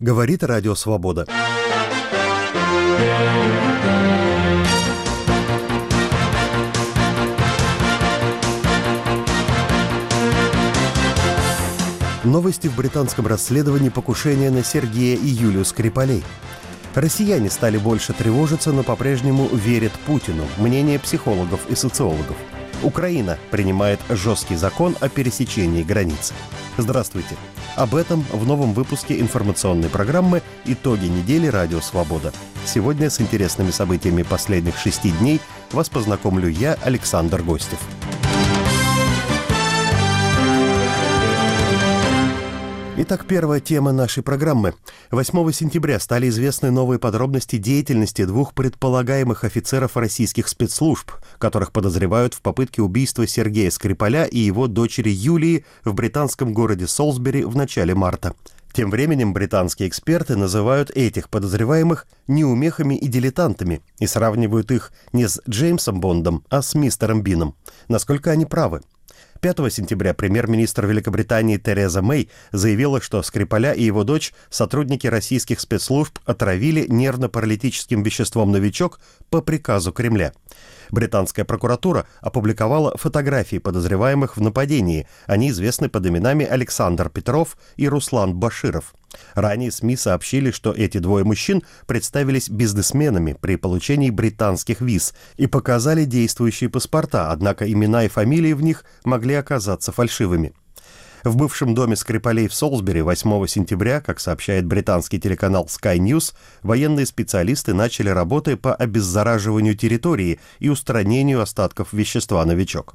Говорит Радио Свобода. Новости в британском расследовании покушения на Сергея и Юлию Скрипалей. Россияне стали больше тревожиться, но по-прежнему верят Путину, мнение психологов и социологов. Украина принимает жесткий закон о пересечении границ. Здравствуйте. Об этом в новом выпуске информационной программы «Итоги недели. Радио Свобода». Сегодня с интересными событиями последних шести дней вас познакомлю я, Александр Гостев. Итак, первая тема нашей программы. 8 сентября стали известны новые подробности деятельности двух предполагаемых офицеров российских спецслужб, которых подозревают в попытке убийства Сергея Скрипаля и его дочери Юлии в британском городе Солсбери в начале марта. Тем временем британские эксперты называют этих подозреваемых неумехами и дилетантами и сравнивают их не с Джеймсом Бондом, а с мистером Бином. Насколько они правы? 5 сентября премьер-министр Великобритании Тереза Мэй заявила, что Скрипаля и его дочь сотрудники российских спецслужб отравили нервно-паралитическим веществом «Новичок» по приказу Кремля. Британская прокуратура опубликовала фотографии подозреваемых в нападении. Они известны под именами Александр Петров и Руслан Баширов. Ранее СМИ сообщили, что эти двое мужчин представились бизнесменами при получении британских виз и показали действующие паспорта, однако имена и фамилии в них могли оказаться фальшивыми. В бывшем доме Скрипалей в Солсбери 8 сентября, как сообщает британский телеканал Sky News, военные специалисты начали работы по обеззараживанию территории и устранению остатков вещества «Новичок».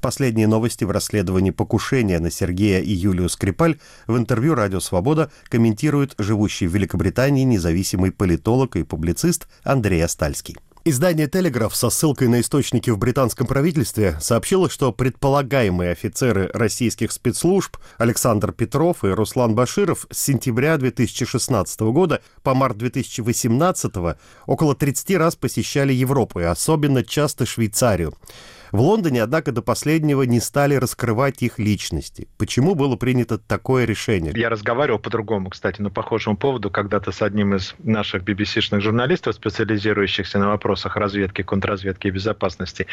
Последние новости в расследовании покушения на Сергея и Юлию Скрипаль в интервью «Радио Свобода» комментирует живущий в Великобритании независимый политолог и публицист Андрей Астальский. Издание «Телеграф» со ссылкой на источники в британском правительстве сообщило, что предполагаемые офицеры российских спецслужб Александр Петров и Руслан Баширов с сентября 2016 года по март 2018 около 30 раз посещали Европу и особенно часто Швейцарию. В Лондоне, однако, до последнего не стали раскрывать их личности. Почему было принято такое решение? Я разговаривал по-другому, кстати, на похожем поводу когда-то с одним из наших BBC-шных журналистов, специализирующихся на вопросах разведки, контрразведки и безопасности.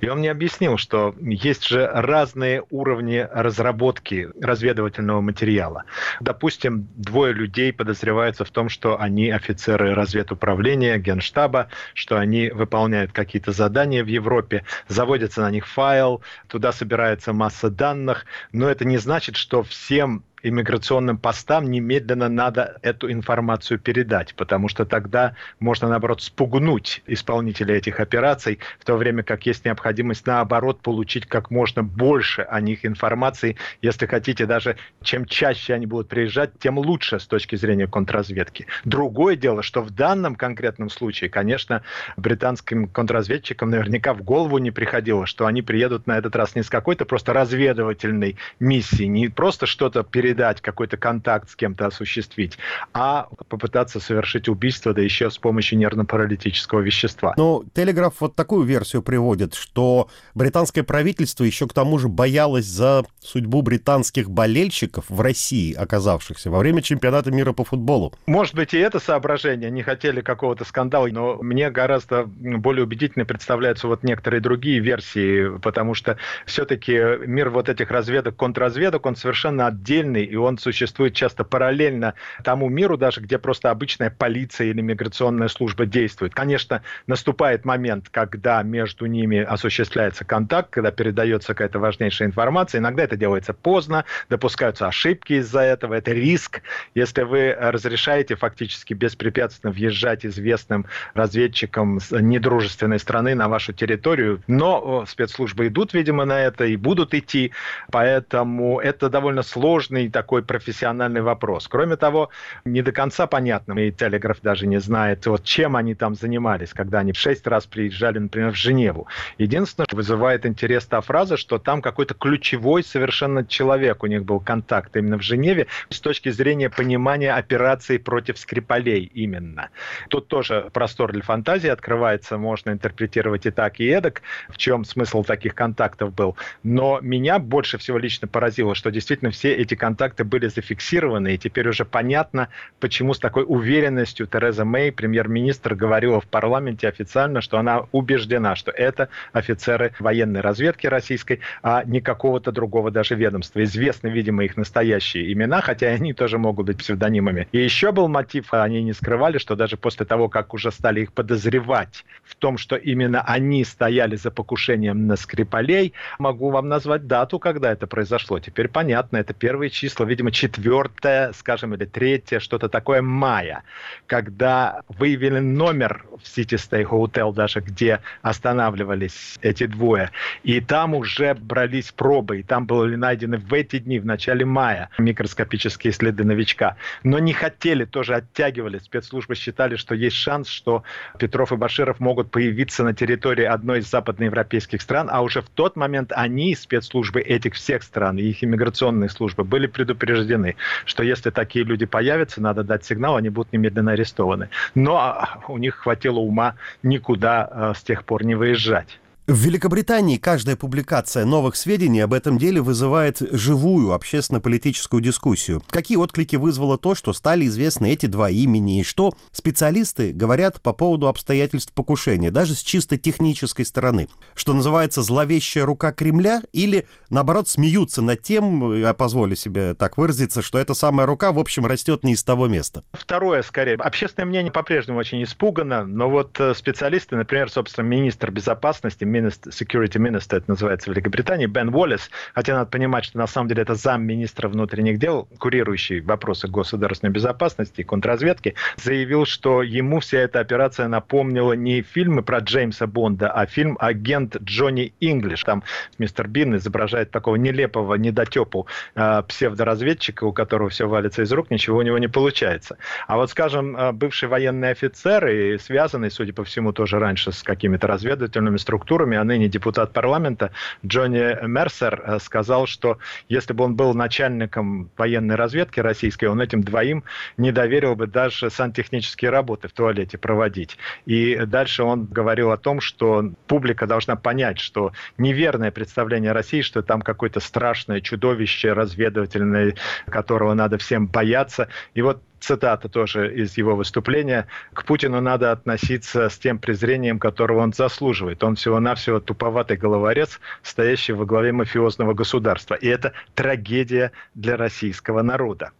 И он мне объяснил, что есть же разные уровни разработки разведывательного материала. Допустим, двое людей подозреваются в том, что они офицеры разведуправления, генштаба, что они выполняют какие-то задания в Европе, заводят заводится на них файл, туда собирается масса данных, но это не значит, что всем иммиграционным постам немедленно надо эту информацию передать, потому что тогда можно, наоборот, спугнуть исполнителей этих операций, в то время как есть необходимость, наоборот, получить как можно больше о них информации. Если хотите, даже чем чаще они будут приезжать, тем лучше с точки зрения контрразведки. Другое дело, что в данном конкретном случае, конечно, британским контрразведчикам наверняка в голову не приходило, что они приедут на этот раз не с какой-то просто разведывательной миссией, не просто что-то передать передать, какой-то контакт с кем-то осуществить, а попытаться совершить убийство, да еще с помощью нервно-паралитического вещества. Ну, Телеграф вот такую версию приводит, что британское правительство еще к тому же боялось за судьбу британских болельщиков в России, оказавшихся во время чемпионата мира по футболу. Может быть, и это соображение, не хотели какого-то скандала, но мне гораздо более убедительно представляются вот некоторые другие версии, потому что все-таки мир вот этих разведок, контрразведок, он совершенно отдельный, и он существует часто параллельно тому миру, даже где просто обычная полиция или миграционная служба действует. Конечно, наступает момент, когда между ними осуществляется контакт, когда передается какая-то важнейшая информация. Иногда это делается поздно, допускаются ошибки из-за этого, это риск. Если вы разрешаете фактически беспрепятственно въезжать известным разведчикам недружественной страны на вашу территорию, но спецслужбы идут, видимо, на это и будут идти, поэтому это довольно сложный такой профессиональный вопрос. Кроме того, не до конца понятно, и Телеграф даже не знает, вот чем они там занимались, когда они в шесть раз приезжали, например, в Женеву. Единственное, что вызывает интерес та фраза, что там какой-то ключевой совершенно человек, у них был контакт именно в Женеве, с точки зрения понимания операции против Скрипалей именно. Тут тоже простор для фантазии открывается, можно интерпретировать и так, и эдак, в чем смысл таких контактов был. Но меня больше всего лично поразило, что действительно все эти контакты контакты были зафиксированы, и теперь уже понятно, почему с такой уверенностью Тереза Мэй, премьер-министр, говорила в парламенте официально, что она убеждена, что это офицеры военной разведки российской, а не какого-то другого даже ведомства. Известны, видимо, их настоящие имена, хотя они тоже могут быть псевдонимами. И еще был мотив, они не скрывали, что даже после того, как уже стали их подозревать в том, что именно они стояли за покушением на Скрипалей, могу вам назвать дату, когда это произошло. Теперь понятно, это первые числа, видимо, четвертое, скажем, или третье, что-то такое мая, когда выявили номер в City Stay Hotel, даже где останавливались эти двое. И там уже брались пробы, и там были найдены в эти дни, в начале мая, микроскопические следы новичка. Но не хотели, тоже оттягивали. Спецслужбы считали, что есть шанс, что Петров и Баширов могут появиться на территории одной из западноевропейских стран, а уже в тот момент они, спецслужбы этих всех стран их иммиграционные службы, были предупреждены, что если такие люди появятся, надо дать сигнал, они будут немедленно арестованы. Но а, у них хватило ума никуда а, с тех пор не выезжать. В Великобритании каждая публикация новых сведений об этом деле вызывает живую общественно-политическую дискуссию. Какие отклики вызвало то, что стали известны эти два имени, и что специалисты говорят по поводу обстоятельств покушения, даже с чисто технической стороны. Что называется зловещая рука Кремля, или, наоборот, смеются над тем, я позволю себе так выразиться, что эта самая рука, в общем, растет не из того места. Второе, скорее. Общественное мнение по-прежнему очень испугано, но вот э, специалисты, например, собственно, министр безопасности, Minister, Security Minister, это называется в Великобритании, Бен Уоллес, хотя надо понимать, что на самом деле это замминистра внутренних дел, курирующий вопросы государственной безопасности и контрразведки, заявил, что ему вся эта операция напомнила не фильмы про Джеймса Бонда, а фильм «Агент Джонни Инглиш». Там мистер Бин изображает такого нелепого недотепу э, псевдоразведчика, у которого все валится из рук, ничего у него не получается. А вот, скажем, э, бывший военный офицер и связанный, судя по всему, тоже раньше с какими-то разведывательными структурами, форуме, а ныне депутат парламента Джонни Мерсер э, сказал, что если бы он был начальником военной разведки российской, он этим двоим не доверил бы даже сантехнические работы в туалете проводить. И дальше он говорил о том, что публика должна понять, что неверное представление России, что там какое-то страшное чудовище разведывательное, которого надо всем бояться. И вот цитата тоже из его выступления, к Путину надо относиться с тем презрением, которого он заслуживает. Он всего-навсего туповатый головорез, стоящий во главе мафиозного государства. И это трагедия для российского народа.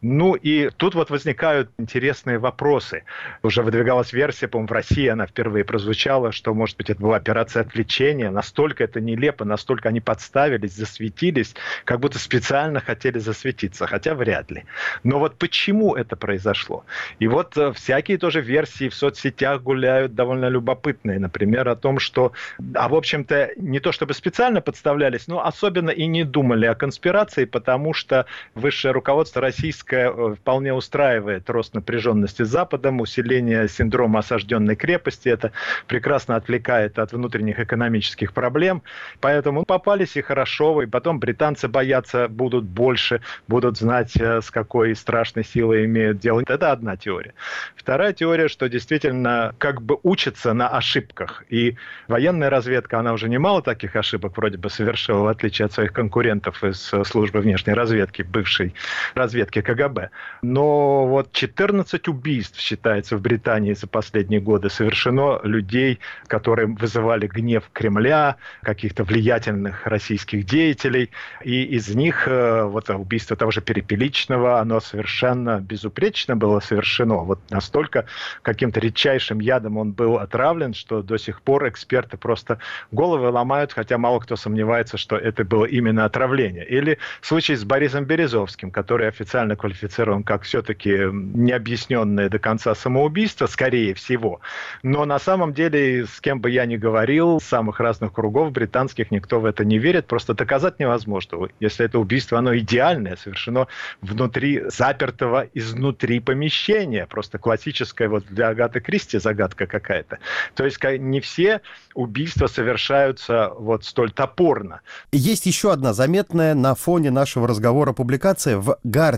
Ну и тут вот возникают интересные вопросы. Уже выдвигалась версия, по-моему, в России она впервые прозвучала, что, может быть, это была операция отвлечения. Настолько это нелепо, настолько они подставились, засветились, как будто специально хотели засветиться, хотя вряд ли. Но вот почему это произошло? И вот э, всякие тоже версии в соцсетях гуляют довольно любопытные. Например, о том, что, а в общем-то, не то чтобы специально подставлялись, но особенно и не думали о конспирации, потому что высшее руководство российское э, вполне устраивает рост напряженности с Западом, усиление синдрома осажденной крепости. Это прекрасно отвлекает от внутренних экономических проблем. Поэтому попались и хорошо. И потом британцы боятся будут больше, будут знать, э, с какой страшной силой имеют дело. Это одна теория. Вторая теория, что действительно как бы учатся на ошибках. И военная разведка, она уже немало таких ошибок вроде бы совершила, в отличие от своих конкурентов из э, службы внешней разведки, бывшей разведки разведки КГБ. Но вот 14 убийств, считается, в Британии за последние годы совершено людей, которые вызывали гнев Кремля, каких-то влиятельных российских деятелей. И из них э, вот убийство того же Перепеличного, оно совершенно безупречно было совершено. Вот настолько каким-то редчайшим ядом он был отравлен, что до сих пор эксперты просто головы ломают, хотя мало кто сомневается, что это было именно отравление. Или случай с Борисом Березовским, который официально квалифицирован как все-таки необъясненное до конца самоубийство, скорее всего. Но на самом деле, с кем бы я ни говорил, с самых разных кругов британских, никто в это не верит. Просто доказать невозможно. Если это убийство, оно идеальное, совершено внутри запертого изнутри помещения. Просто классическая вот для Агаты Кристи загадка какая-то. То есть не все убийства совершаются вот столь топорно. Есть еще одна заметная на фоне нашего разговора публикация в Guardian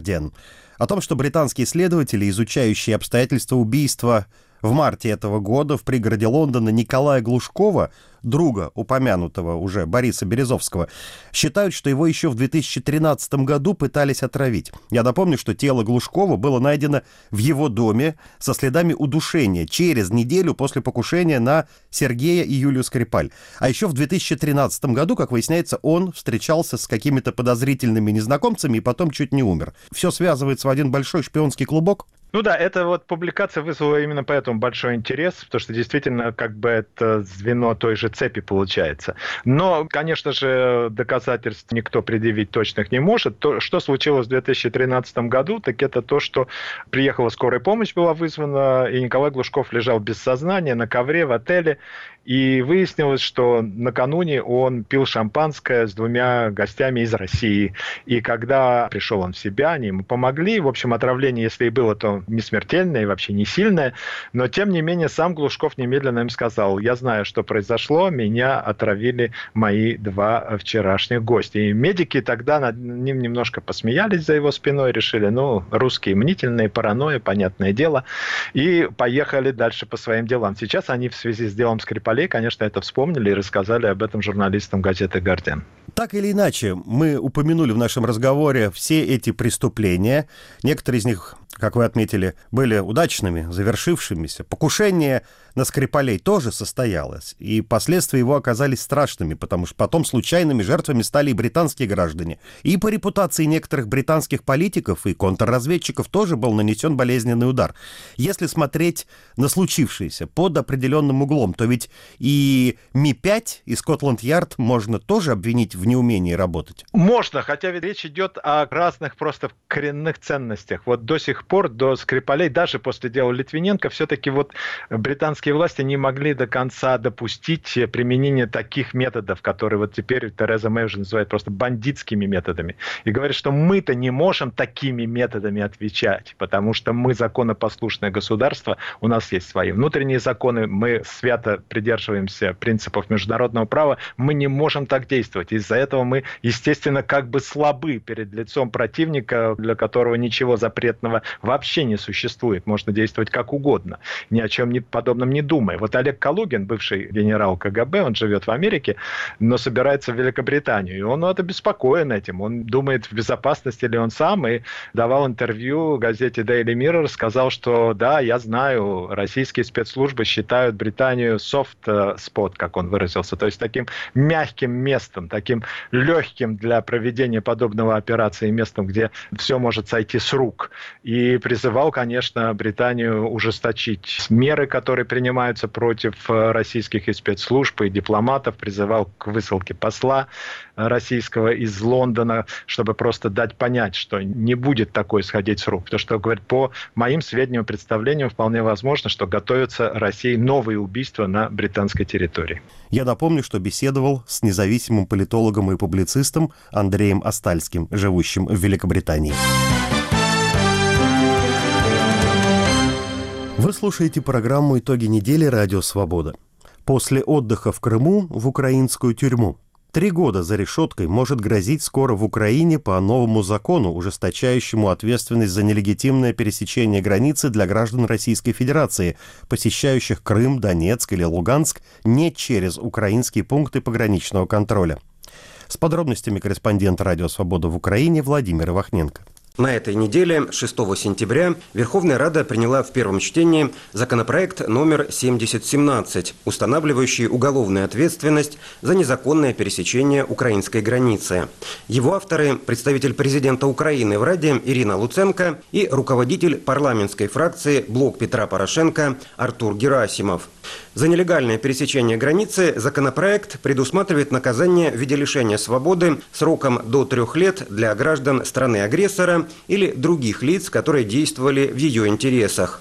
о том, что британские следователи, изучающие обстоятельства убийства в марте этого года в пригороде Лондона Николая Глушкова, друга упомянутого уже Бориса Березовского, считают, что его еще в 2013 году пытались отравить. Я напомню, что тело Глушкова было найдено в его доме со следами удушения через неделю после покушения на Сергея и Юлию Скрипаль. А еще в 2013 году, как выясняется, он встречался с какими-то подозрительными незнакомцами и потом чуть не умер. Все связывается в один большой шпионский клубок? Ну да, эта вот публикация вызвала именно поэтому большой интерес, потому что действительно как бы это звено той же цепи получается. Но, конечно же, доказательств никто предъявить точных не может. То, что случилось в 2013 году, так это то, что приехала скорая помощь, была вызвана, и Николай Глушков лежал без сознания на ковре в отеле, и выяснилось, что накануне он пил шампанское с двумя гостями из России. И когда пришел он в себя, они ему помогли. В общем, отравление, если и было, то не смертельное и вообще не сильное. Но, тем не менее, сам Глушков немедленно им сказал, я знаю, что произошло, меня отравили мои два вчерашних гостя. И медики тогда над ним немножко посмеялись за его спиной, решили, ну, русские мнительные, паранойя, понятное дело, и поехали дальше по своим делам. Сейчас они в связи с делом Скрипаля полей, конечно, это вспомнили и рассказали об этом журналистам газеты «Гардиан». Так или иначе, мы упомянули в нашем разговоре все эти преступления. Некоторые из них, как вы отметили, были удачными, завершившимися. Покушение на Скрипалей тоже состоялось, и последствия его оказались страшными, потому что потом случайными жертвами стали и британские граждане. И по репутации некоторых британских политиков и контрразведчиков тоже был нанесен болезненный удар. Если смотреть на случившееся под определенным углом, то ведь и Ми-5, и Скотланд-Ярд можно тоже обвинить в неумении работать. Можно, хотя ведь речь идет о разных просто коренных ценностях. Вот до сих пор, до Скрипалей, даже после дела Литвиненко, все-таки вот британские власти не могли до конца допустить применение таких методов, которые вот теперь Тереза Мэй уже называет просто бандитскими методами. И говорит, что мы-то не можем такими методами отвечать, потому что мы законопослушное государство, у нас есть свои внутренние законы, мы свято придерживаемся принципов международного права, мы не можем так действовать. Из-за этого мы, естественно, как бы слабы перед лицом противника, для которого ничего запретного вообще не существует. Можно действовать как угодно, ни о чем не, подобном не думая. Вот Олег Калугин, бывший генерал КГБ, он живет в Америке, но собирается в Великобританию. И он вот обеспокоен этим. Он думает, в безопасности ли он сам, и давал интервью газете Daily Mirror, сказал, что да, я знаю, российские спецслужбы считают Британию soft spot, как он выразился, то есть таким мягким местом, таким легким для проведения подобного операции местом, где все может сойти с рук. И призывал, конечно, Британию ужесточить меры, которые принимаются против э, российских и спецслужб, и дипломатов, призывал к высылке посла российского из Лондона, чтобы просто дать понять, что не будет такое сходить с рук. Потому что, говорит, по моим сведениям и представлениям, вполне возможно, что готовятся России новые убийства на британской территории. Я напомню, что беседовал с независимым политологом и публицистом Андреем Остальским, живущим в Великобритании. Вы слушаете программу «Итоги недели. Радио Свобода». После отдыха в Крыму в украинскую тюрьму. Три года за решеткой может грозить скоро в Украине по новому закону, ужесточающему ответственность за нелегитимное пересечение границы для граждан Российской Федерации, посещающих Крым, Донецк или Луганск не через украинские пункты пограничного контроля. С подробностями корреспондент «Радио Свобода» в Украине Владимир Вахненко. На этой неделе, 6 сентября, Верховная Рада приняла в первом чтении законопроект номер 7017, устанавливающий уголовную ответственность за незаконное пересечение украинской границы. Его авторы – представитель президента Украины в Раде Ирина Луценко и руководитель парламентской фракции «Блок Петра Порошенко» Артур Герасимов. За нелегальное пересечение границы законопроект предусматривает наказание в виде лишения свободы сроком до трех лет для граждан страны-агрессора или других лиц, которые действовали в ее интересах.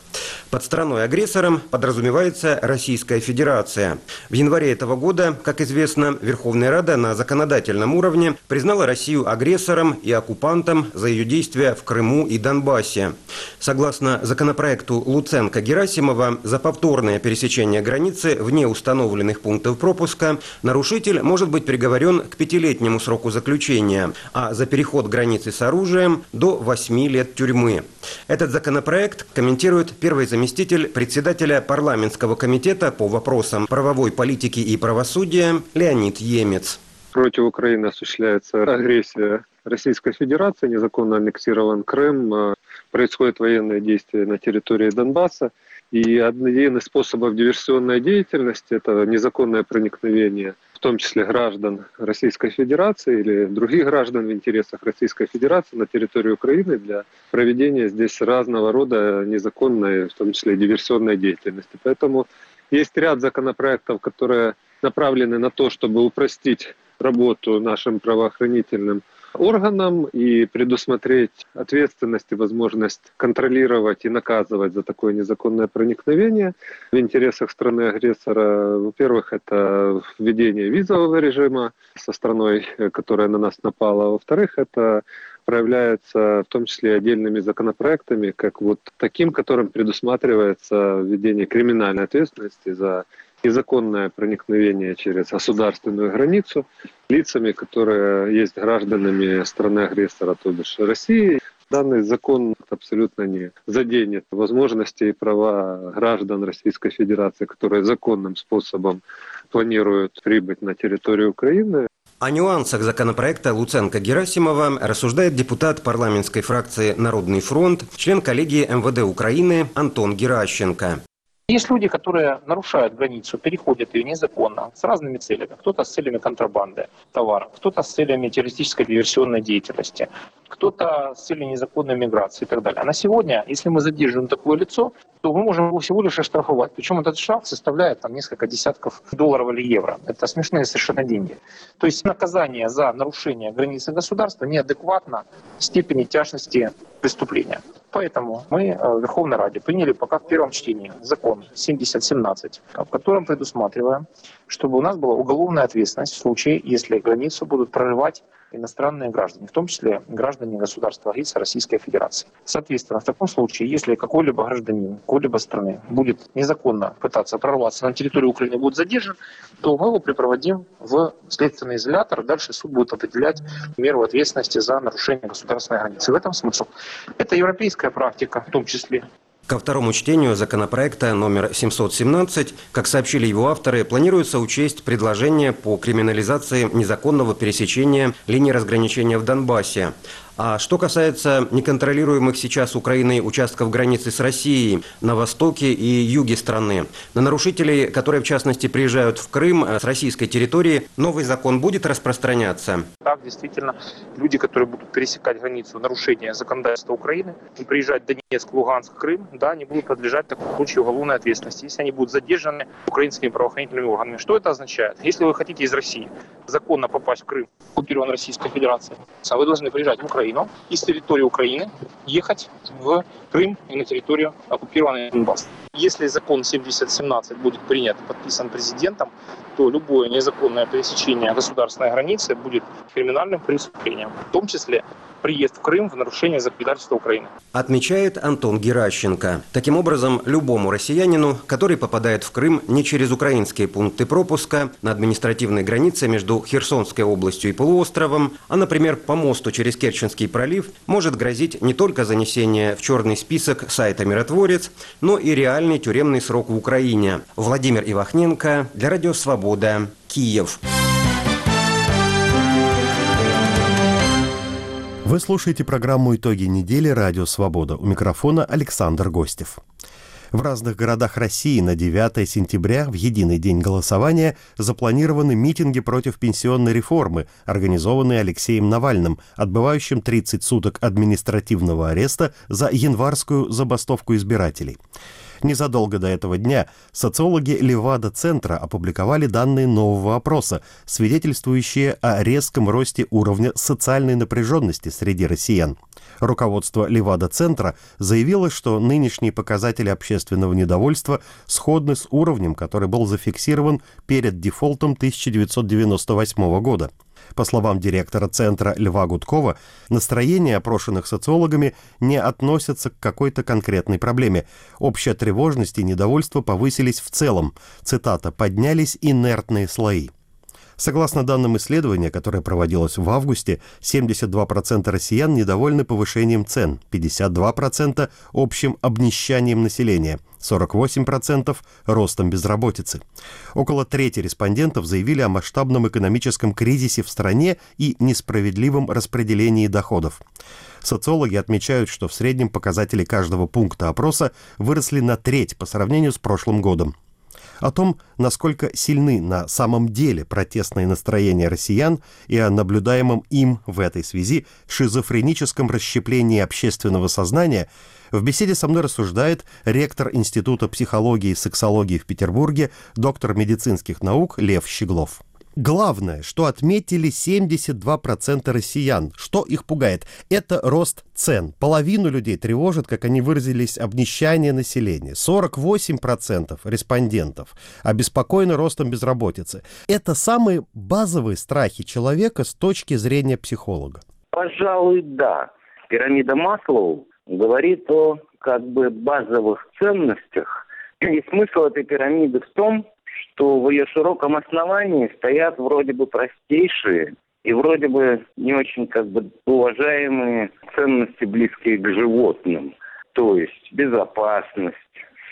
Под страной-агрессором подразумевается Российская Федерация. В январе этого года, как известно, Верховная Рада на законодательном уровне признала Россию агрессором и оккупантом за ее действия в Крыму и Донбассе. Согласно законопроекту Луценко-Герасимова, за повторное пересечение границы вне установленных пунктов пропуска нарушитель может быть приговорен к пятилетнему сроку заключения, а за переход границы с оружием – до восьми лет тюрьмы. Этот законопроект комментирует первый заместитель председателя парламентского комитета по вопросам правовой политики и правосудия Леонид Емец. Против Украины осуществляется агрессия Российской Федерации, незаконно аннексирован Крым, э, происходят военные действия на территории Донбасса. И один из способов диверсионной деятельности – это незаконное проникновение, в том числе граждан Российской Федерации или других граждан в интересах Российской Федерации на территорию Украины для проведения здесь разного рода незаконной, в том числе диверсионной деятельности. Поэтому есть ряд законопроектов, которые направлены на то, чтобы упростить работу нашим правоохранительным и предусмотреть ответственность и возможность контролировать и наказывать за такое незаконное проникновение в интересах страны-агрессора. Во-первых, это введение визового режима со страной, которая на нас напала. Во-вторых, это проявляется в том числе отдельными законопроектами, как вот таким, которым предусматривается введение криминальной ответственности за незаконное проникновение через государственную границу лицами, которые есть гражданами страны-агрессора, то бишь России. Данный закон абсолютно не заденет возможности и права граждан Российской Федерации, которые законным способом планируют прибыть на территорию Украины. О нюансах законопроекта Луценко-Герасимова рассуждает депутат парламентской фракции «Народный фронт», член коллегии МВД Украины Антон Геращенко. Есть люди, которые нарушают границу, переходят ее незаконно, с разными целями. Кто-то с целями контрабанды товаров, кто-то с целями террористической диверсионной деятельности, кто-то с целью незаконной миграции и так далее. А на сегодня, если мы задерживаем такое лицо, то мы можем его всего лишь оштрафовать. Причем этот штраф составляет там, несколько десятков долларов или евро. Это смешные совершенно деньги. То есть наказание за нарушение границы государства неадекватно степени тяжести преступления. Поэтому мы э, в Верховной Раде приняли пока в первом чтении закон 7017, в котором предусматриваем, чтобы у нас была уголовная ответственность в случае, если границу будут прорывать иностранные граждане, в том числе граждане государства агрессора Российской Федерации. Соответственно, в таком случае, если какой-либо гражданин какой-либо страны будет незаконно пытаться прорваться на территорию Украины, будет задержан, то мы его припроводим в следственный изолятор. Дальше суд будет определять меру ответственности за нарушение государственной границы. В этом смысл. Это европейская практика в том числе. Ко второму чтению законопроекта номер 717, как сообщили его авторы, планируется учесть предложение по криминализации незаконного пересечения линии разграничения в Донбассе. А что касается неконтролируемых сейчас Украиной участков границы с Россией на востоке и юге страны, на нарушителей, которые в частности приезжают в Крым э, с российской территории, новый закон будет распространяться? Так, действительно, люди, которые будут пересекать границу нарушения законодательства Украины приезжать в Донецк, Луганск, Крым, да, они будут подлежать в таком случае уголовной ответственности, если они будут задержаны украинскими правоохранительными органами. Что это означает? Если вы хотите из России законно попасть в Крым, оккупированной Российской Федерацией, вы должны приезжать в Украину, Украину, из территории Украины ехать в Крым и на территорию оккупированной Донбасс. Если закон 7017 будет принят и подписан президентом, то любое незаконное пересечение государственной границы будет криминальным преступлением, в том числе приезд в Крым в нарушение законодательства Украины. Отмечает Антон Геращенко. Таким образом, любому россиянину, который попадает в Крым не через украинские пункты пропуска на административной границе между Херсонской областью и полуостровом, а, например, по мосту через Керченский пролив, может грозить не только занесение в черный список сайта «Миротворец», но и реальный тюремный срок в Украине. Владимир Ивахненко для Радио Свобода, Киев. Вы слушаете программу «Итоги недели. Радио Свобода». У микрофона Александр Гостев. В разных городах России на 9 сентября, в единый день голосования, запланированы митинги против пенсионной реформы, организованные Алексеем Навальным, отбывающим 30 суток административного ареста за январскую забастовку избирателей. Незадолго до этого дня социологи Левада-центра опубликовали данные нового опроса, свидетельствующие о резком росте уровня социальной напряженности среди россиян. Руководство Левада-центра заявило, что нынешние показатели общественного недовольства сходны с уровнем, который был зафиксирован перед дефолтом 1998 года. По словам директора центра Льва Гудкова, настроения опрошенных социологами не относятся к какой-то конкретной проблеме. Общая тревожность и недовольство повысились в целом. Цитата «поднялись инертные слои». Согласно данным исследования, которое проводилось в августе, 72% россиян недовольны повышением цен, 52% – общим обнищанием населения, 48% – ростом безработицы. Около трети респондентов заявили о масштабном экономическом кризисе в стране и несправедливом распределении доходов. Социологи отмечают, что в среднем показатели каждого пункта опроса выросли на треть по сравнению с прошлым годом. О том, насколько сильны на самом деле протестные настроения россиян и о наблюдаемом им в этой связи шизофреническом расщеплении общественного сознания, в беседе со мной рассуждает ректор Института психологии и сексологии в Петербурге, доктор медицинских наук Лев Щеглов. Главное, что отметили 72% россиян, что их пугает, это рост цен. Половину людей тревожит, как они выразились, обнищание населения. 48% респондентов обеспокоены ростом безработицы. Это самые базовые страхи человека с точки зрения психолога. Пожалуй, да. Пирамида Маслоу говорит о как бы базовых ценностях. И смысл этой пирамиды в том, что в ее широком основании стоят вроде бы простейшие и вроде бы не очень как бы уважаемые ценности, близкие к животным. То есть безопасность,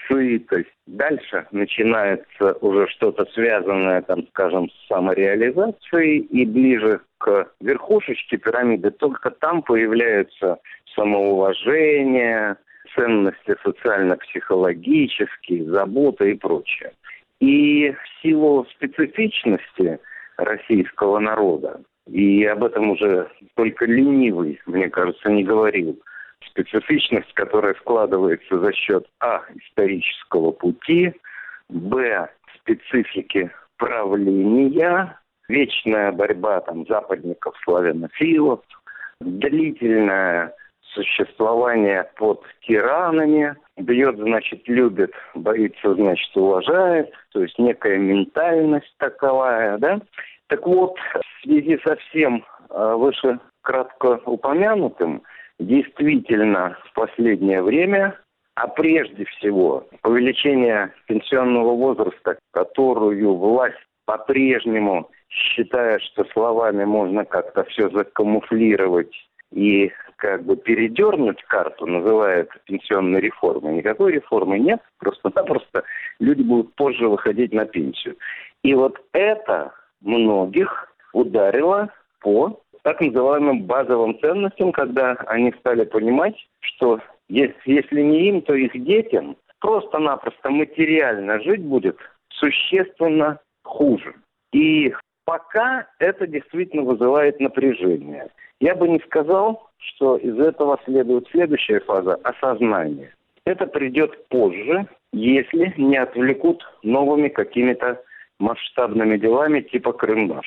сытость. Дальше начинается уже что-то связанное, там, скажем, с самореализацией, и ближе к верхушечке пирамиды только там появляются самоуважение, ценности социально-психологические, забота и прочее. И в силу специфичности российского народа, и об этом уже только ленивый, мне кажется, не говорил, специфичность, которая складывается за счет А. исторического пути, Б. специфики правления, вечная борьба там западников, славянофилов, длительная существование под тиранами. Бьет, значит, любит, боится, значит, уважает. То есть некая ментальность таковая, да. Так вот, в связи со всем а, выше кратко упомянутым, действительно в последнее время, а прежде всего увеличение пенсионного возраста, которую власть по-прежнему считает, что словами можно как-то все закамуфлировать и как бы передернуть карту, называют пенсионной реформой. Никакой реформы нет, просто-напросто люди будут позже выходить на пенсию. И вот это многих ударило по так называемым базовым ценностям, когда они стали понимать, что если не им, то их детям просто-напросто материально жить будет существенно хуже. И пока это действительно вызывает напряжение. Я бы не сказал, что из этого следует следующая фаза – осознание. Это придет позже, если не отвлекут новыми какими-то масштабными делами типа Крым-Наш.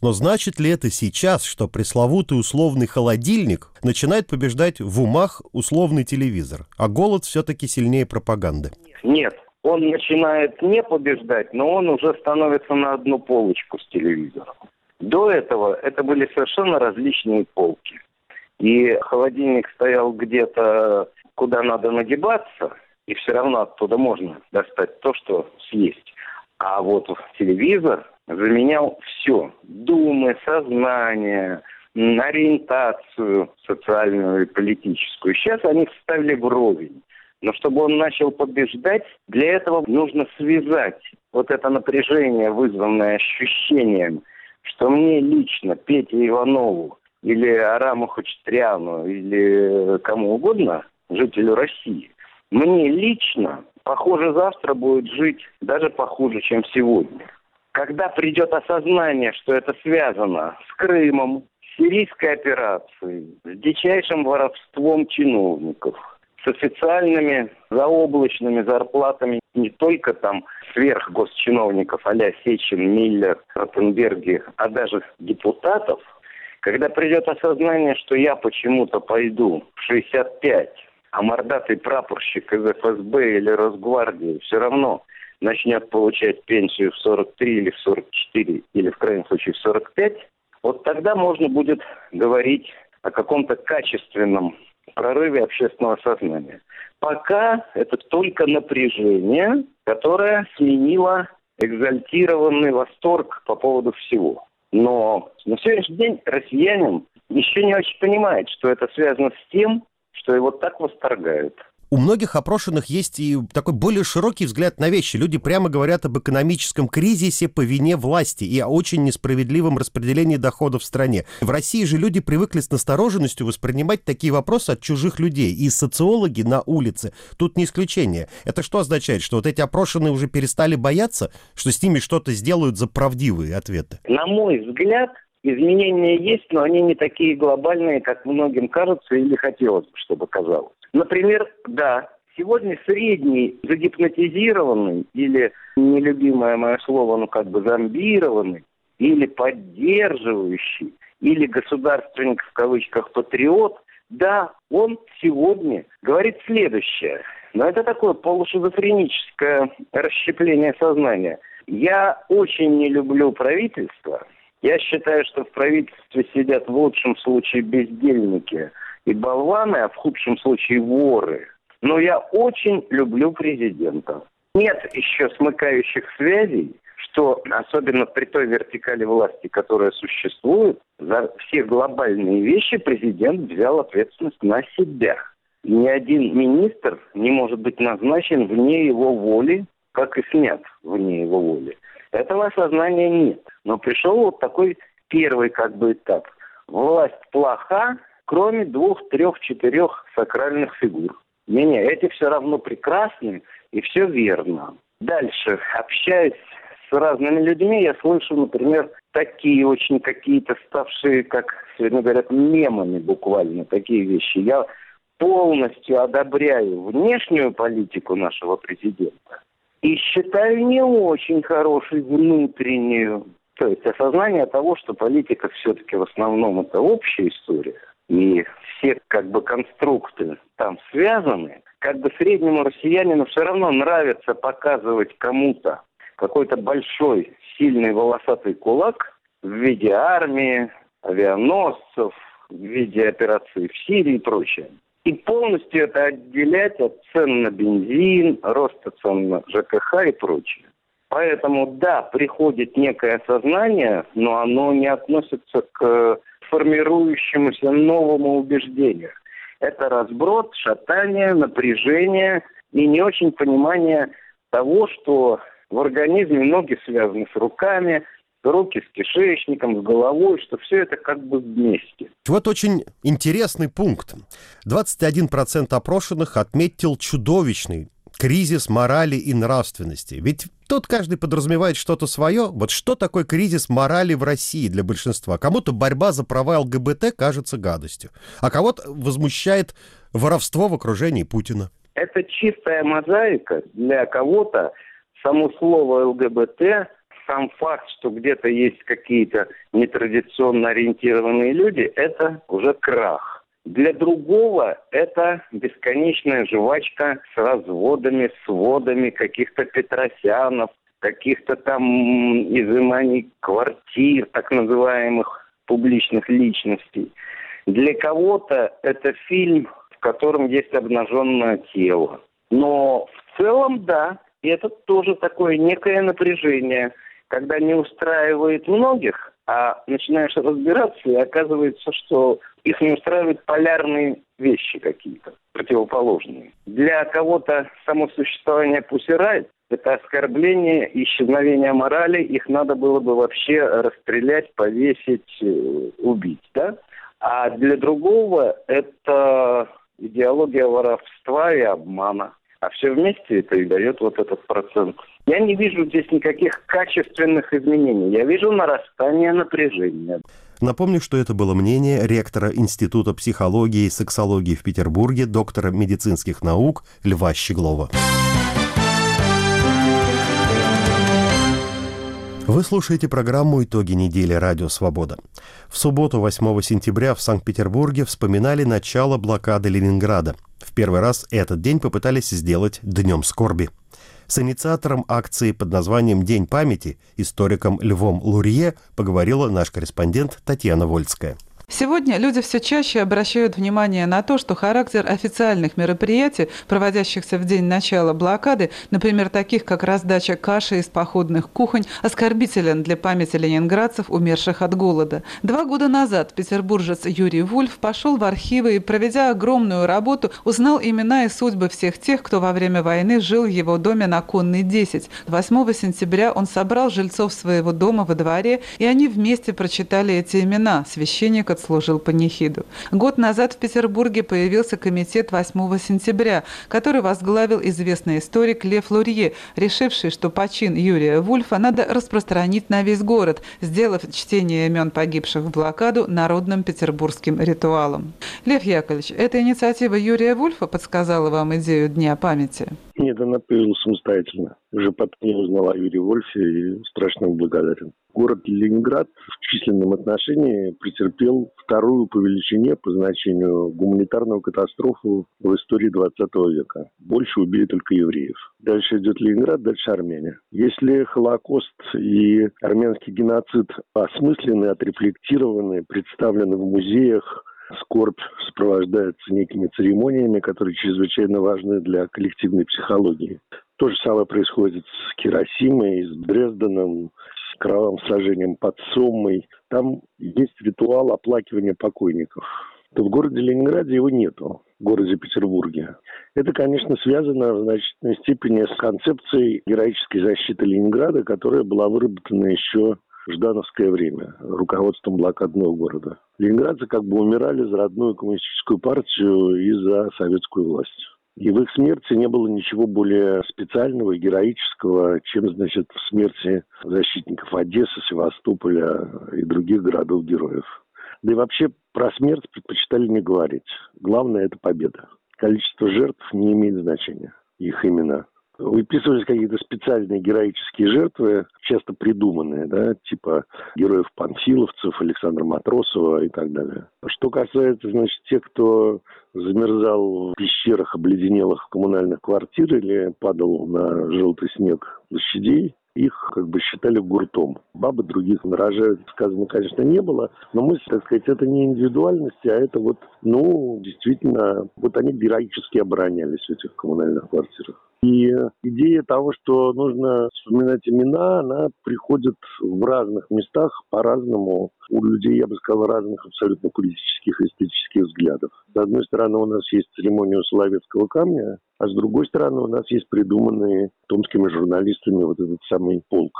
Но значит ли это сейчас, что пресловутый условный холодильник начинает побеждать в умах условный телевизор, а голод все-таки сильнее пропаганды? Нет, он начинает не побеждать, но он уже становится на одну полочку с телевизором. До этого это были совершенно различные полки. И холодильник стоял где-то, куда надо нагибаться, и все равно оттуда можно достать то, что съесть. А вот телевизор заменял все. Думы, сознание, ориентацию социальную и политическую. Сейчас они вставили вровень. Но чтобы он начал побеждать, для этого нужно связать вот это напряжение, вызванное ощущением что мне лично, Пете Иванову, или Араму Хачатряну, или кому угодно, жителю России, мне лично, похоже, завтра будет жить даже похуже, чем сегодня. Когда придет осознание, что это связано с Крымом, с сирийской операцией, с дичайшим воровством чиновников – с официальными заоблачными зарплатами не только там сверх госчиновников а-ля Сечин, Миллер, Ротенберги, а даже депутатов, когда придет осознание, что я почему-то пойду в 65, а мордатый прапорщик из ФСБ или Росгвардии все равно начнет получать пенсию в 43 или в 44, или в крайнем случае в 45, вот тогда можно будет говорить о каком-то качественном прорыве общественного сознания. Пока это только напряжение, которое сменило экзальтированный восторг по поводу всего. Но на сегодняшний день россиянин еще не очень понимает, что это связано с тем, что его так восторгают у многих опрошенных есть и такой более широкий взгляд на вещи. Люди прямо говорят об экономическом кризисе по вине власти и о очень несправедливом распределении доходов в стране. В России же люди привыкли с настороженностью воспринимать такие вопросы от чужих людей. И социологи на улице тут не исключение. Это что означает? Что вот эти опрошенные уже перестали бояться, что с ними что-то сделают за правдивые ответы? На мой взгляд, изменения есть, но они не такие глобальные, как многим кажется или хотелось бы, чтобы казалось. Например, да, сегодня средний загипнотизированный или, нелюбимое мое слово, ну как бы зомбированный, или поддерживающий, или государственник в кавычках патриот, да, он сегодня говорит следующее. Но это такое полушизофреническое расщепление сознания. Я очень не люблю правительство. Я считаю, что в правительстве сидят в лучшем случае бездельники – и болваны, а в худшем случае воры. Но я очень люблю президента. Нет еще смыкающих связей, что особенно при той вертикали власти, которая существует, за все глобальные вещи президент взял ответственность на себя. Ни один министр не может быть назначен вне его воли, как и снят вне его воли. Этого осознания нет. Но пришел вот такой первый как бы этап. Власть плоха, кроме двух, трех, четырех сакральных фигур. Не-не, эти все равно прекрасны и все верно. Дальше, общаясь с разными людьми, я слышу, например, такие очень какие-то ставшие, как сегодня говорят, мемами буквально, такие вещи. Я полностью одобряю внешнюю политику нашего президента и считаю не очень хорошей внутреннюю. То есть осознание того, что политика все-таки в основном это общая история, и все как бы конструкты там связаны, как бы среднему россиянину все равно нравится показывать кому-то какой-то большой, сильный волосатый кулак в виде армии, авианосцев, в виде операции в Сирии и прочее. И полностью это отделять от цен на бензин, роста цен на ЖКХ и прочее. Поэтому, да, приходит некое сознание, но оно не относится к формирующемуся новому убеждению. Это разброд, шатание, напряжение и не очень понимание того, что в организме ноги связаны с руками, руки с кишечником, с головой, что все это как бы вместе. Вот очень интересный пункт. 21% опрошенных отметил чудовищный кризис морали и нравственности. Ведь тут каждый подразумевает что-то свое. Вот что такое кризис морали в России для большинства? Кому-то борьба за права ЛГБТ кажется гадостью, а кого-то возмущает воровство в окружении Путина. Это чистая мозаика. Для кого-то само слово ЛГБТ сам факт, что где-то есть какие-то нетрадиционно ориентированные люди, это уже крах. Для другого это бесконечная жвачка с разводами, сводами каких-то Петросянов, каких-то там изыманий квартир, так называемых публичных личностей. Для кого-то это фильм, в котором есть обнаженное тело. Но в целом, да, и это тоже такое некое напряжение, когда не устраивает многих, а начинаешь разбираться, и оказывается, что их не устраивают полярные вещи какие-то, противоположные. Для кого-то само существование пусирает, это оскорбление, исчезновение морали, их надо было бы вообще расстрелять, повесить, э, убить, да? А для другого это идеология воровства и обмана. А все вместе это и дает вот этот процент. Я не вижу здесь никаких качественных изменений. Я вижу нарастание напряжения. Напомню, что это было мнение ректора Института психологии и сексологии в Петербурге, доктора медицинских наук Льва Щеглова. Вы слушаете программу «Итоги недели. Радио Свобода». В субботу, 8 сентября, в Санкт-Петербурге вспоминали начало блокады Ленинграда. В первый раз этот день попытались сделать Днем скорби. С инициатором акции под названием «День памяти» историком Львом Лурье поговорила наш корреспондент Татьяна Вольская. Сегодня люди все чаще обращают внимание на то, что характер официальных мероприятий, проводящихся в день начала блокады, например, таких как раздача каши из походных кухонь, оскорбителен для памяти ленинградцев, умерших от голода. Два года назад петербуржец Юрий Вульф пошел в архивы и, проведя огромную работу, узнал имена и судьбы всех тех, кто во время войны жил в его доме на Конной 10. 8 сентября он собрал жильцов своего дома во дворе, и они вместе прочитали эти имена. Священник служил панихиду. Год назад в Петербурге появился комитет 8 сентября, который возглавил известный историк Лев Лурье, решивший, что почин Юрия Вульфа надо распространить на весь город, сделав чтение имен погибших в блокаду народным петербургским ритуалом. Лев Яковлевич, эта инициатива Юрия Вульфа подсказала вам идею Дня памяти? Нет, она появилась самостоятельно. Уже потом я узнал о Юрии Вольфе и страшно благодарен. Город Ленинград в численном отношении претерпел вторую по величине, по значению, гуманитарную катастрофу в истории 20 века. Больше убили только евреев. Дальше идет Ленинград, дальше Армения. Если Холокост и армянский геноцид осмыслены, отрефлектированы, представлены в музеях, скорбь сопровождается некими церемониями, которые чрезвычайно важны для коллективной психологии. То же самое происходит с Киросимой, с Дрезденом, с кровавым сражением под Соммой. Там есть ритуал оплакивания покойников. То в городе Ленинграде его нету, в городе Петербурге. Это, конечно, связано в значительной степени с концепцией героической защиты Ленинграда, которая была выработана еще ждановское время руководством блокадного города. Ленинградцы как бы умирали за родную коммунистическую партию и за советскую власть. И в их смерти не было ничего более специального и героического, чем, значит, в смерти защитников Одессы, Севастополя и других городов-героев. Да и вообще про смерть предпочитали не говорить. Главное – это победа. Количество жертв не имеет значения, их имена выписывались какие-то специальные героические жертвы, часто придуманные, да, типа героев панфиловцев, Александра Матросова и так далее. Что касается, значит, тех, кто замерзал в пещерах, обледенелых коммунальных квартир или падал на желтый снег площадей, их как бы считали гуртом. Бабы других нарожают, сказано, конечно, не было, но мысль, так сказать, это не индивидуальности, а это вот, ну, действительно, вот они героически оборонялись в этих коммунальных квартирах. И идея того, что нужно вспоминать имена, она приходит в разных местах по-разному. У людей, я бы сказал, разных абсолютно политических и эстетических взглядов. С одной стороны, у нас есть церемония Соловецкого камня, а с другой стороны, у нас есть придуманный томскими журналистами вот этот самый полк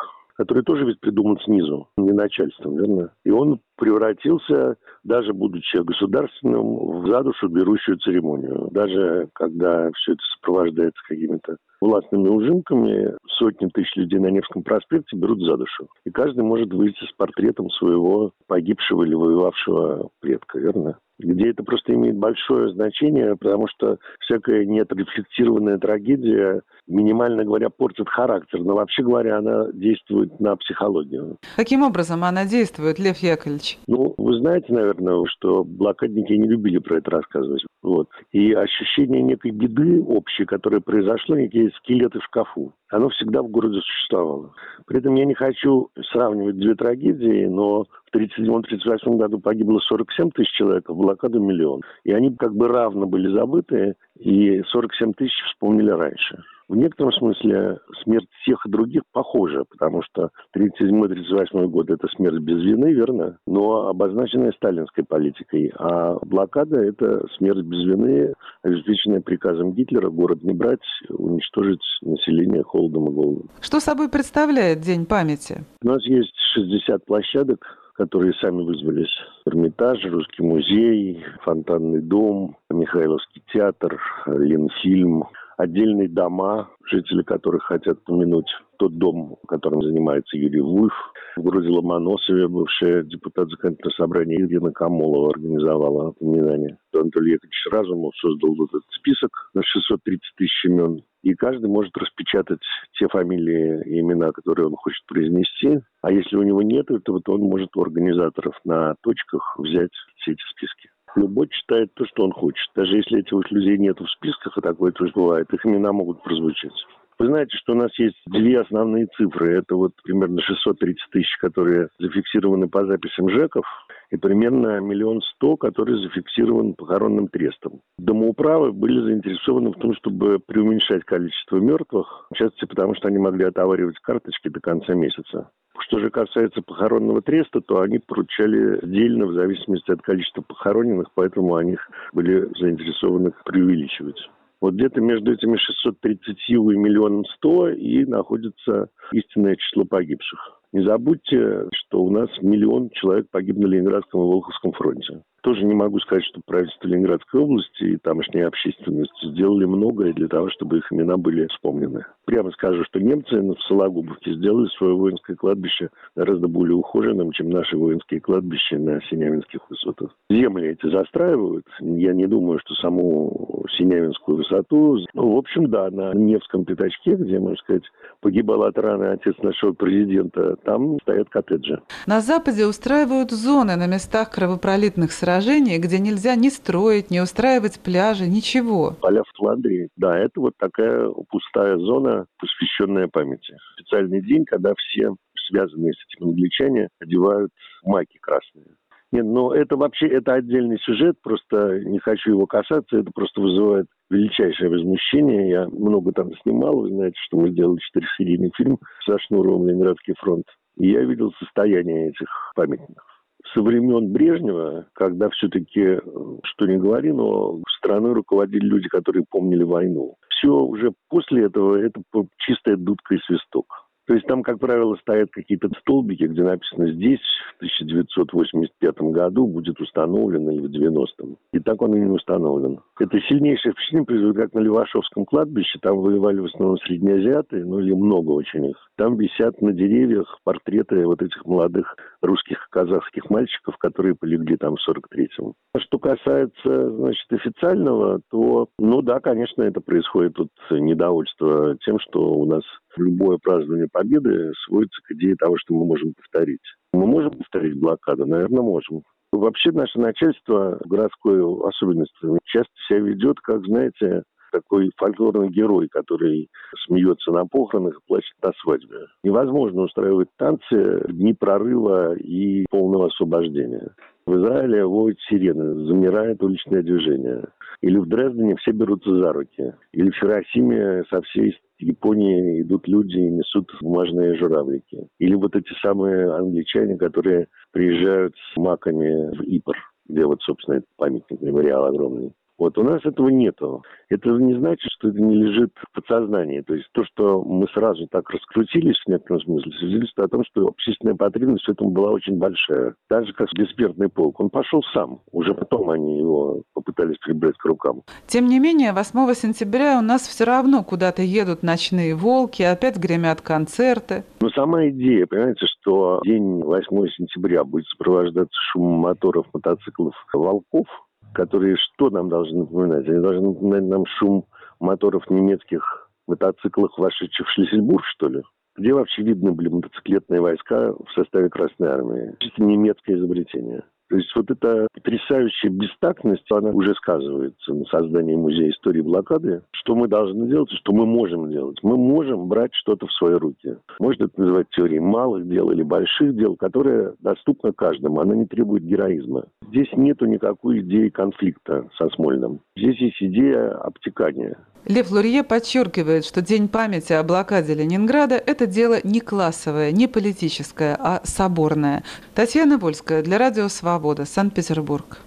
который тоже ведь придуман снизу, не начальством, верно? И он превратился, даже будучи государственным, в задушу берущую церемонию. Даже когда все это сопровождается какими-то властными ужимками, сотни тысяч людей на Невском проспекте берут за душу. И каждый может выйти с портретом своего погибшего или воевавшего предка, верно? где это просто имеет большое значение, потому что всякая неотрефлектированная трагедия, минимально говоря, портит характер. Но вообще говоря, она действует на психологию. Каким образом она действует, Лев Яковлевич? Ну, вы знаете, наверное, что блокадники не любили про это рассказывать. Вот. И ощущение некой беды общей, которая произошла, некие скелеты в шкафу, оно всегда в городе существовало. При этом я не хочу сравнивать две трагедии, но в 1937-1938 году погибло 47 тысяч человек, а в блокаду миллион. И они как бы равно были забыты, и 47 тысяч вспомнили раньше. В некотором смысле смерть всех других похожа, потому что 37-38 год – это смерть без вины, верно? Но обозначенная сталинской политикой. А блокада – это смерть без вины, обеспеченная приказом Гитлера город не брать, уничтожить население холодом и голодом. Что собой представляет День памяти? У нас есть 60 площадок, которые сами вызвались. Эрмитаж, Русский музей, Фонтанный дом, Михайловский театр, Ленфильм, отдельные дома, жители которых хотят помянуть тот дом, которым занимается Юрий Вульф. В городе Ломоносове бывшая депутат законодательного собрания Ирина Камолова организовала упоминание. Анатолий Яковлевич Разумов создал вот этот список на 630 тысяч имен. И каждый может распечатать те фамилии и имена, которые он хочет произнести. А если у него нет, то вот он может у организаторов на точках взять все эти списки. Любой читает то, что он хочет. Даже если этих людей нет в списках, а такое тоже бывает, их имена могут прозвучать. Вы знаете, что у нас есть две основные цифры. Это вот примерно 630 тысяч, которые зафиксированы по записям ЖЭКов, и примерно миллион сто, который зафиксирован похоронным трестом. Домоуправы были заинтересованы в том, чтобы преуменьшать количество мертвых, в частности потому, что они могли отоваривать карточки до конца месяца. Что же касается похоронного треста, то они поручали отдельно в зависимости от количества похороненных, поэтому они были заинтересованы преувеличивать. Вот где-то между этими 630 и миллионом 100 и находится истинное число погибших. Не забудьте, что у нас миллион человек погиб на Ленинградском и Волховском фронте. Тоже не могу сказать, что правительство Ленинградской области и тамошняя общественность сделали многое для того, чтобы их имена были вспомнены. Прямо скажу, что немцы в Сологубовке сделали свое воинское кладбище гораздо более ухоженным, чем наши воинские кладбища на Синявинских высотах. Земли эти застраивают. Я не думаю, что саму Синявинскую высоту... Ну, в общем, да, на Невском пятачке, где, можно сказать, погибал от раны отец нашего президента, там стоят коттеджи. На Западе устраивают зоны на местах кровопролитных сражений сражений, где нельзя ни строить, ни устраивать пляжи, ничего. Поля в Фландрии, да, это вот такая пустая зона, посвященная памяти. Специальный день, когда все связанные с этим англичане одевают маки красные. Нет, ну это вообще это отдельный сюжет, просто не хочу его касаться, это просто вызывает величайшее возмущение. Я много там снимал, вы знаете, что мы сделали четырехсерийный фильм со Шнуровым «Ленинградский фронт». И я видел состояние этих памятников со времен Брежнева, когда все-таки, что не говори, но страной руководили люди, которые помнили войну. Все уже после этого это чистая дудка и свисток. То есть там, как правило, стоят какие-то столбики, где написано «здесь в 1985 году будет установлено» или в 90-м. И так он и не установлен. Это сильнейшее впечатление производит, как на Левашовском кладбище. Там воевали в основном среднеазиаты, ну или много очень их. Там висят на деревьях портреты вот этих молодых русских казахских мальчиков, которые полегли там в 43-м. Что касается, значит, официального, то, ну да, конечно, это происходит тут недовольство тем, что у нас любое празднование победы сводится к идее того, что мы можем повторить. Мы можем повторить блокаду? Наверное, можем. Вообще наше начальство городской особенностью часто себя ведет, как, знаете, такой фольклорный герой, который смеется на похоронах и плачет на свадьбе. Невозможно устраивать танцы дни прорыва и полного освобождения. В Израиле воют сирены, замирает уличное движение. Или в Дрездене все берутся за руки. Или в Хиросиме со всей Японии идут люди и несут бумажные журавлики. Или вот эти самые англичане, которые приезжают с маками в Ипр, где вот, собственно, этот памятник, мемориал огромный. Вот у нас этого нету. Это не значит, что это не лежит в подсознании. То есть то, что мы сразу так раскрутились в некотором смысле, свидетельствует о том, что общественная потребность в этом была очень большая. Так же, как бессмертный полк. Он пошел сам. Уже потом они его попытались прибрать к рукам. Тем не менее, 8 сентября у нас все равно куда-то едут ночные волки, опять гремят концерты. Но сама идея, понимаете, что день 8 сентября будет сопровождаться шумом моторов, мотоциклов, волков, которые что нам должны напоминать? Они должны напоминать нам шум моторов немецких мотоциклах, вошедших в Шлиссельбург, что ли? Где вообще видны были мотоциклетные войска в составе Красной Армии? Чисто немецкое изобретение. То есть вот эта потрясающая бестактность, она уже сказывается на создании музея истории блокады. Что мы должны делать что мы можем делать? Мы можем брать что-то в свои руки. Можно это называть теорией малых дел или больших дел, которая доступна каждому. Она не требует героизма. Здесь нету никакой идеи конфликта со Смольным. Здесь есть идея обтекания. Лев Лурье подчеркивает, что День памяти о блокаде Ленинграда – это дело не классовое, не политическое, а соборное. Татьяна Вольская для Радио «Свобода», Санкт-Петербург.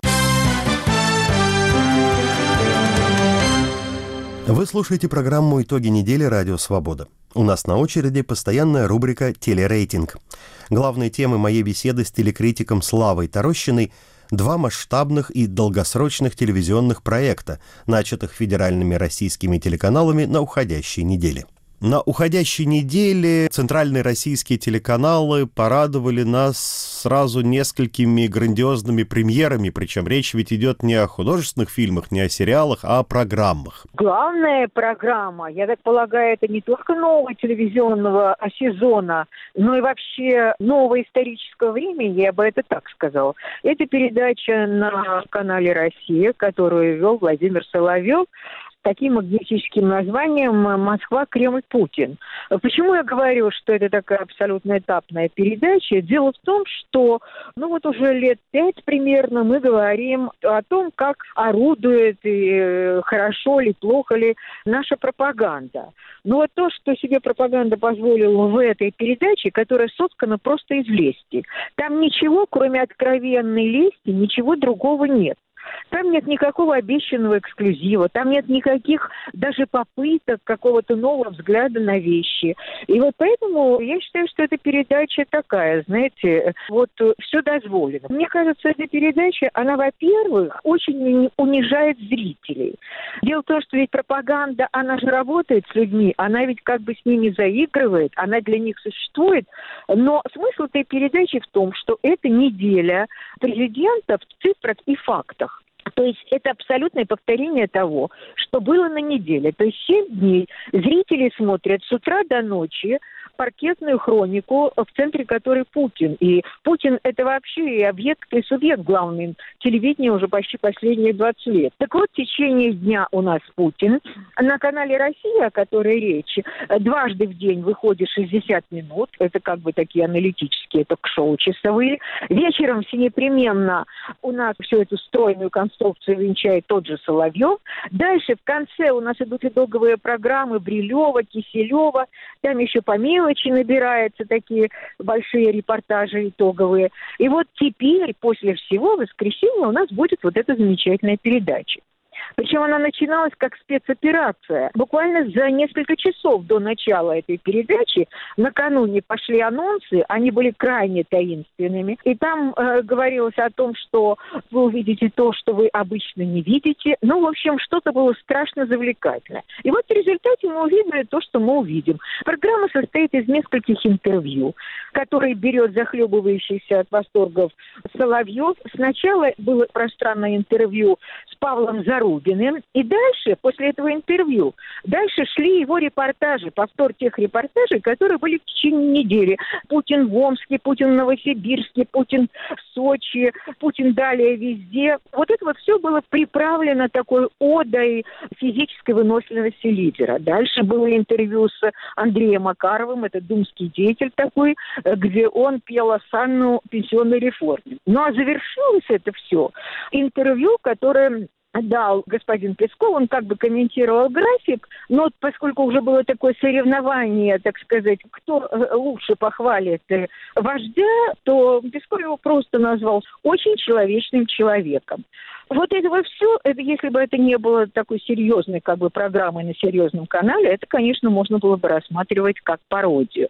Вы слушаете программу «Итоги недели. Радио Свобода». У нас на очереди постоянная рубрика «Телерейтинг». Главные темы моей беседы с телекритиком Славой Тарощиной – два масштабных и долгосрочных телевизионных проекта, начатых федеральными российскими телеканалами на уходящей неделе. На уходящей неделе центральные российские телеканалы порадовали нас сразу несколькими грандиозными премьерами, причем речь ведь идет не о художественных фильмах, не о сериалах, а о программах. Главная программа, я так полагаю, это не только нового телевизионного сезона, но и вообще нового исторического времени, я бы это так сказала. Это передача на канале «Россия», которую вел Владимир Соловьев таким магнетическим названием «Москва, Кремль, Путин». Почему я говорю, что это такая абсолютно этапная передача? Дело в том, что ну вот уже лет пять примерно мы говорим о том, как орудует и э, хорошо ли, плохо ли наша пропаганда. Но вот то, что себе пропаганда позволила в этой передаче, которая соткана просто из лести. Там ничего, кроме откровенной лести, ничего другого нет. Там нет никакого обещанного эксклюзива, там нет никаких даже попыток какого-то нового взгляда на вещи. И вот поэтому я считаю, что эта передача такая, знаете, вот э, все дозволено. Мне кажется, эта передача, она, во-первых, очень унижает зрителей. Дело в том, что ведь пропаганда, она же работает с людьми, она ведь как бы с ними заигрывает, она для них существует. Но смысл этой передачи в том, что это неделя президента в цифрах и фактах. То есть это абсолютное повторение того, что было на неделе. То есть семь дней зрители смотрят с утра до ночи паркетную хронику, в центре которой Путин. И Путин – это вообще и объект, и субъект главный телевидения уже почти последние 20 лет. Так вот, в течение дня у нас Путин. На канале «Россия», о которой речь, дважды в день выходит 60 минут. Это как бы такие аналитические ток-шоу часовые. Вечером все непременно у нас всю эту стройную конструкцию венчает тот же Соловьев. Дальше в конце у нас идут итоговые программы Брилева, Киселева. Там еще помимо мелочи набираются, такие большие репортажи итоговые. И вот теперь, после всего, в воскресенье у нас будет вот эта замечательная передача. Причем она начиналась как спецоперация. Буквально за несколько часов до начала этой передачи накануне пошли анонсы, они были крайне таинственными. И там э, говорилось о том, что вы увидите то, что вы обычно не видите. Ну, в общем, что-то было страшно завлекательное. И вот в результате мы увидели то, что мы увидим. Программа состоит из нескольких интервью, которые берет захлебывающийся от восторгов Соловьев. Сначала было пространное интервью с Павлом Зару Зарубиным. И дальше, после этого интервью, дальше шли его репортажи, повтор тех репортажей, которые были в течение недели. Путин в Омске, Путин в Новосибирске, Путин в Сочи, Путин далее везде. Вот это вот все было приправлено такой одой физической выносливости лидера. Дальше было интервью с Андреем Макаровым, это думский деятель такой, где он пел осанну пенсионной реформе. Ну а завершилось это все интервью, которое дал господин Песков, он как бы комментировал график, но поскольку уже было такое соревнование, так сказать, кто э, лучше похвалит э, вождя, то Песков его просто назвал очень человечным человеком. Вот это вот все, это, если бы это не было такой серьезной как бы программой на серьезном канале, это, конечно, можно было бы рассматривать как пародию.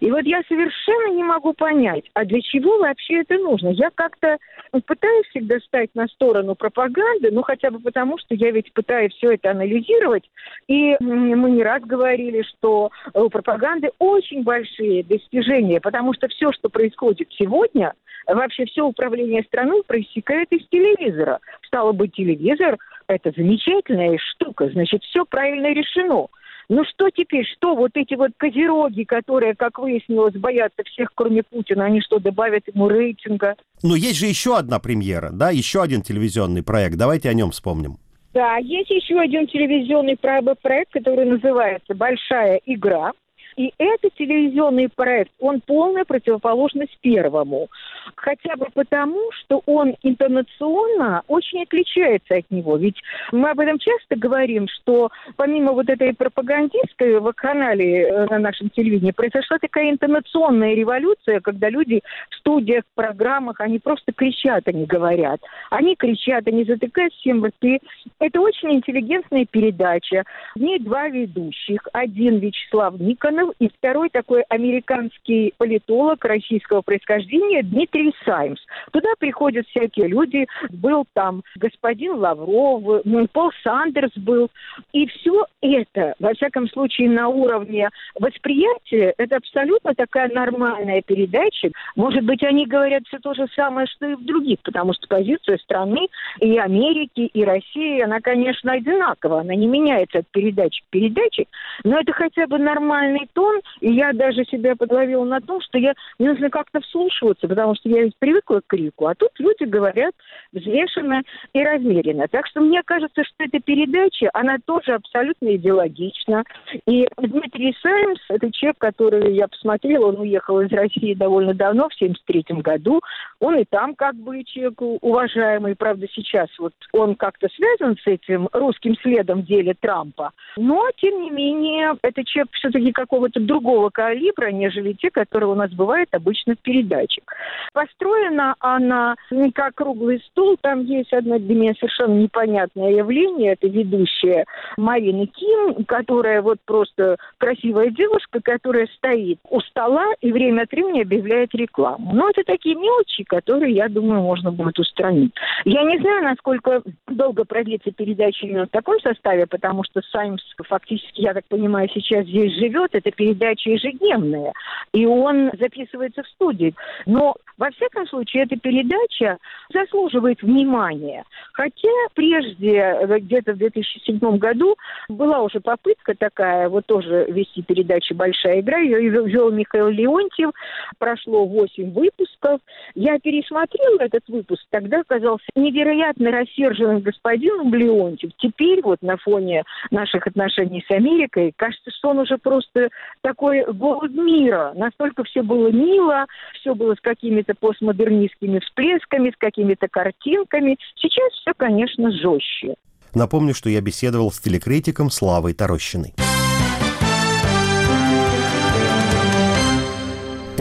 И вот я совершенно не могу понять, а для чего вообще это нужно? Я как-то пытаюсь всегда стать на сторону пропаганды, ну хотя бы потому, что я ведь пытаюсь все это анализировать, и мы не раз говорили, что у пропаганды очень большие достижения, потому что все, что происходит сегодня, вообще все управление страной проистекает из телевизора. Стало быть, телевизор – это замечательная штука, значит, все правильно решено. Ну что теперь, что вот эти вот козероги, которые, как выяснилось, боятся всех, кроме Путина, они что, добавят ему рейтинга? Но есть же еще одна премьера, да, еще один телевизионный проект. Давайте о нем вспомним. Да, есть еще один телевизионный проект, который называется «Большая игра». И этот телевизионный проект, он полная противоположность первому. Хотя бы потому, что он интернационно очень отличается от него. Ведь мы об этом часто говорим, что помимо вот этой пропагандистской в канале э, на нашем телевидении произошла такая интернационная революция, когда люди в студиях, в программах, они просто кричат, они говорят. Они кричат, они затыкают всем рты. Это очень интеллигентная передача. В ней два ведущих. Один Вячеслав Никонов, Романов и второй такой американский политолог российского происхождения Дмитрий Саймс. Туда приходят всякие люди. Был там господин Лавров, ну, Пол Сандерс был. И все это, во всяком случае, на уровне восприятия, это абсолютно такая нормальная передача. Может быть, они говорят все то же самое, что и в других, потому что позиция страны и Америки, и России, она, конечно, одинакова. Она не меняется от передачи к передаче, но это хотя бы нормальный тон, И я даже себя подловила на том, что я, мне нужно как-то вслушиваться, потому что я ведь привыкла к крику, а тут люди говорят взвешенно и размеренно. Так что мне кажется, что эта передача, она тоже абсолютно идеологична. И Дмитрий Саймс, это человек, который я посмотрела, он уехал из России довольно давно, в 73 году. Он и там как бы человек уважаемый, правда, сейчас вот он как-то связан с этим русским следом в деле Трампа. Но, тем не менее, это человек все-таки какого-то другого калибра, нежели те, которые у нас бывают обычно в передачах. Построена она не как круглый стол, там есть одно для меня совершенно непонятное явление, это ведущая Марина Ким, которая вот просто красивая девушка, которая стоит у стола и время от времени объявляет рекламу. Но это такие мелочи, которые, я думаю, можно будет устранить. Я не знаю, насколько долго продлится передача именно в таком составе, потому что Саймс фактически, я так понимаю, сейчас здесь живет. Это передача ежедневная. И он записывается в студии. Но, во всяком случае, эта передача заслуживает внимания. Хотя прежде, э, где-то в 2007 году, была уже попытка такая, вот тоже вести передачу «Большая игра». Ее вел Михаил Леонтьев. Прошло 8 выпусков. Я пересмотрела этот выпуск. Тогда оказался невероятно рассерженным господином Леонтьев. Теперь вот на фоне наших отношений с Америкой, кажется, что он уже просто такой голод мира. Настолько все было мило, все было с какими-то постмодернистскими всплесками, с какими-то картинками. Сейчас все, конечно, жестче. Напомню, что я беседовал с телекритиком Славой Тарощиной.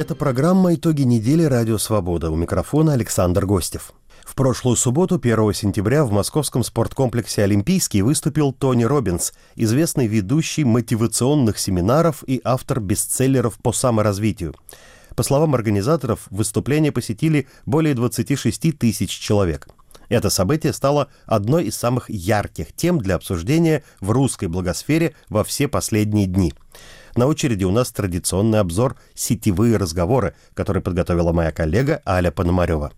Это программа «Итоги недели. Радио Свобода». У микрофона Александр Гостев. В прошлую субботу, 1 сентября, в московском спорткомплексе «Олимпийский» выступил Тони Робинс, известный ведущий мотивационных семинаров и автор бестселлеров по саморазвитию. По словам организаторов, выступление посетили более 26 тысяч человек. Это событие стало одной из самых ярких тем для обсуждения в русской благосфере во все последние дни. На очереди у нас традиционный обзор «Сетевые разговоры», который подготовила моя коллега Аля Пономарева.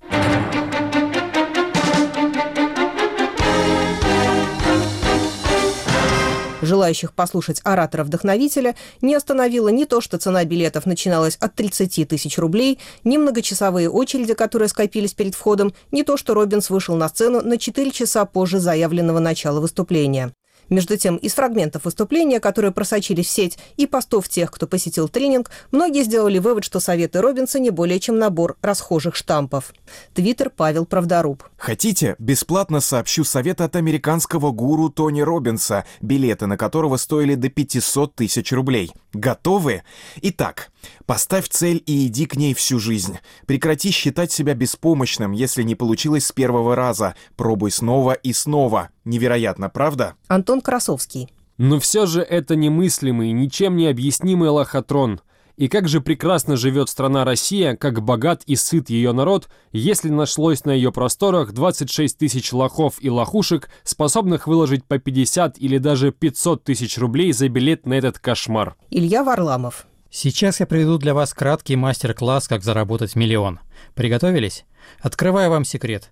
Желающих послушать оратора-вдохновителя не остановило ни то, что цена билетов начиналась от 30 тысяч рублей, ни многочасовые очереди, которые скопились перед входом, ни то, что Робинс вышел на сцену на 4 часа позже заявленного начала выступления. Между тем, из фрагментов выступления, которые просочились в сеть, и постов тех, кто посетил тренинг, многие сделали вывод, что советы Робинса не более чем набор расхожих штампов. Твиттер Павел Правдоруб. Хотите? Бесплатно сообщу совет от американского гуру Тони Робинса, билеты на которого стоили до 500 тысяч рублей. Готовы? Итак, Поставь цель и иди к ней всю жизнь. Прекрати считать себя беспомощным, если не получилось с первого раза. Пробуй снова и снова. Невероятно, правда? Антон Красовский. Но все же это немыслимый, ничем не объяснимый лохотрон. И как же прекрасно живет страна Россия, как богат и сыт ее народ, если нашлось на ее просторах 26 тысяч лохов и лохушек, способных выложить по 50 или даже 500 тысяч рублей за билет на этот кошмар. Илья Варламов. Сейчас я приведу для вас краткий мастер-класс «Как заработать миллион». Приготовились? Открываю вам секрет.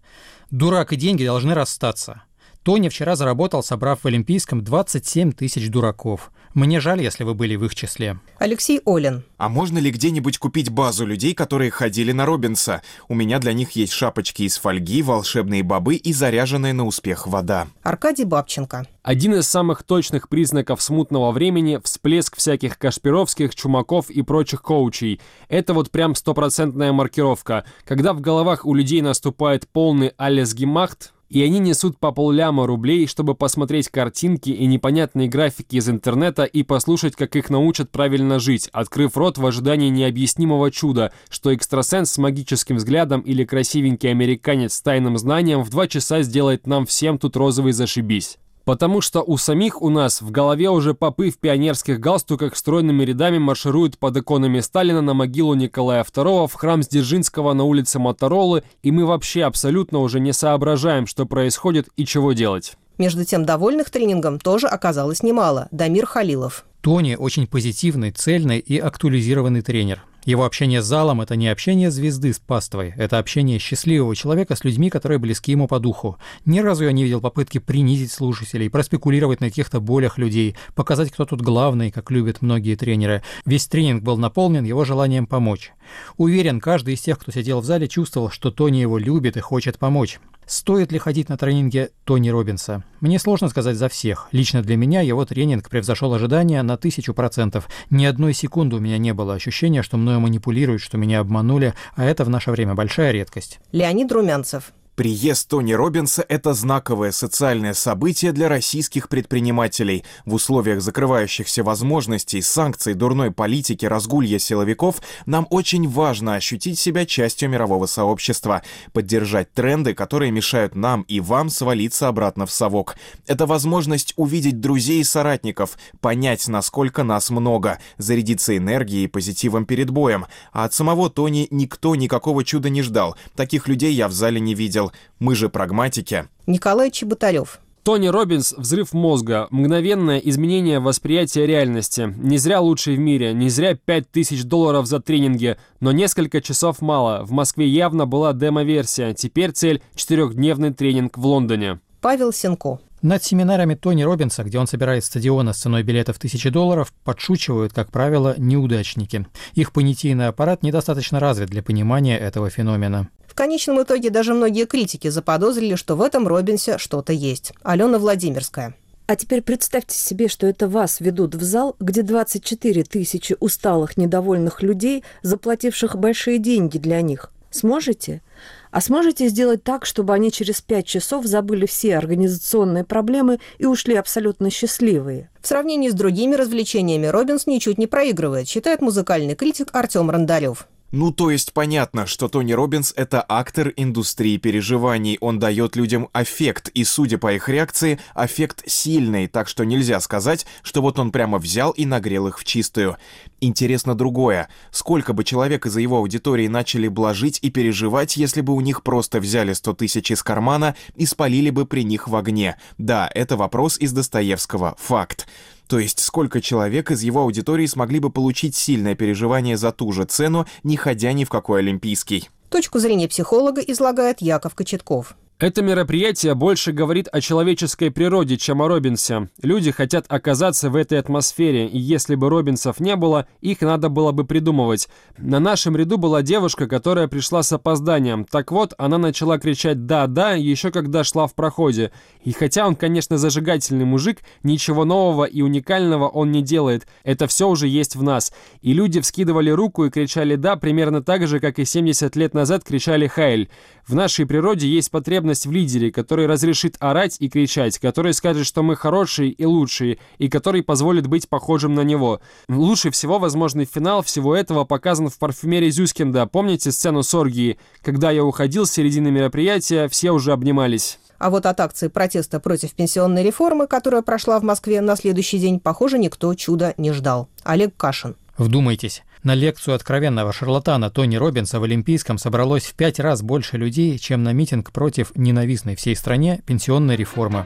Дурак и деньги должны расстаться. Тони вчера заработал, собрав в Олимпийском 27 тысяч дураков. Мне жаль, если вы были в их числе. Алексей Олин. А можно ли где-нибудь купить базу людей, которые ходили на Робинса? У меня для них есть шапочки из фольги, волшебные бобы и заряженная на успех вода. Аркадий Бабченко. Один из самых точных признаков смутного времени – всплеск всяких Кашпировских, Чумаков и прочих коучей. Это вот прям стопроцентная маркировка. Когда в головах у людей наступает полный алесгемахт, и они несут по полляма рублей, чтобы посмотреть картинки и непонятные графики из интернета и послушать, как их научат правильно жить, открыв рот в ожидании необъяснимого чуда, что экстрасенс с магическим взглядом или красивенький американец с тайным знанием в два часа сделает нам всем тут розовый зашибись. Потому что у самих у нас в голове уже попы в пионерских галстуках стройными рядами маршируют под иконами Сталина на могилу Николая II в храм Сдержинского на улице Моторолы, и мы вообще абсолютно уже не соображаем, что происходит и чего делать. Между тем, довольных тренингом тоже оказалось немало. Дамир Халилов. Тони очень позитивный, цельный и актуализированный тренер. Его общение с залом – это не общение звезды с паствой, это общение счастливого человека с людьми, которые близки ему по духу. Ни разу я не видел попытки принизить слушателей, проспекулировать на каких-то болях людей, показать, кто тут главный, как любят многие тренеры. Весь тренинг был наполнен его желанием помочь. Уверен, каждый из тех, кто сидел в зале, чувствовал, что Тони его любит и хочет помочь. Стоит ли ходить на тренинге Тони Робинса? Мне сложно сказать за всех. Лично для меня его тренинг превзошел ожидания на тысячу процентов. Ни одной секунды у меня не было ощущения, что мною манипулируют, что меня обманули, а это в наше время большая редкость. Леонид Румянцев. Приезд Тони Робинса – это знаковое социальное событие для российских предпринимателей. В условиях закрывающихся возможностей, санкций, дурной политики, разгулья силовиков нам очень важно ощутить себя частью мирового сообщества, поддержать тренды, которые мешают нам и вам свалиться обратно в совок. Это возможность увидеть друзей и соратников, понять, насколько нас много, зарядиться энергией и позитивом перед боем. А от самого Тони никто никакого чуда не ждал. Таких людей я в зале не видел видел. Мы же прагматики. Николай Чеботарев. Тони Робинс «Взрыв мозга», мгновенное изменение восприятия реальности. Не зря лучший в мире, не зря 5000 долларов за тренинги, но несколько часов мало. В Москве явно была демо-версия, теперь цель – четырехдневный тренинг в Лондоне. Павел Сенко. Над семинарами Тони Робинса, где он собирает стадионы с ценой билетов тысячи долларов, подшучивают, как правило, неудачники. Их понятийный аппарат недостаточно развит для понимания этого феномена. В конечном итоге даже многие критики заподозрили, что в этом Робинсе что-то есть. Алена Владимирская. А теперь представьте себе, что это вас ведут в зал, где 24 тысячи усталых, недовольных людей, заплативших большие деньги для них. Сможете? А сможете сделать так, чтобы они через пять часов забыли все организационные проблемы и ушли абсолютно счастливые? В сравнении с другими развлечениями Робинс ничуть не проигрывает, считает музыкальный критик Артем Рандалев. Ну, то есть понятно, что Тони Робинс — это актор индустрии переживаний. Он дает людям аффект, и, судя по их реакции, аффект сильный, так что нельзя сказать, что вот он прямо взял и нагрел их в чистую. Интересно другое. Сколько бы человек из-за его аудитории начали блажить и переживать, если бы у них просто взяли 100 тысяч из кармана и спалили бы при них в огне? Да, это вопрос из Достоевского. Факт. То есть сколько человек из его аудитории смогли бы получить сильное переживание за ту же цену, не ходя ни в какой Олимпийский? Точку зрения психолога излагает Яков Кочетков. Это мероприятие больше говорит о человеческой природе, чем о Робинсе. Люди хотят оказаться в этой атмосфере, и если бы Робинсов не было, их надо было бы придумывать. На нашем ряду была девушка, которая пришла с опозданием. Так вот, она начала кричать «да-да» еще когда шла в проходе. И хотя он, конечно, зажигательный мужик, ничего нового и уникального он не делает. Это все уже есть в нас. И люди вскидывали руку и кричали «да» примерно так же, как и 70 лет назад кричали «хайль». В нашей природе есть потребность в лидере, который разрешит орать и кричать, который скажет, что мы хорошие и лучшие, и который позволит быть похожим на него. Лучше всего возможный финал всего этого показан в парфюмерии Зюскинда. Помните сцену с оргией? Когда я уходил с середины мероприятия, все уже обнимались. А вот от акции протеста против пенсионной реформы, которая прошла в Москве на следующий день, похоже, никто чуда не ждал. Олег Кашин. Вдумайтесь, на лекцию откровенного шарлатана Тони Робинса в Олимпийском собралось в пять раз больше людей, чем на митинг против ненавистной всей стране пенсионной реформы.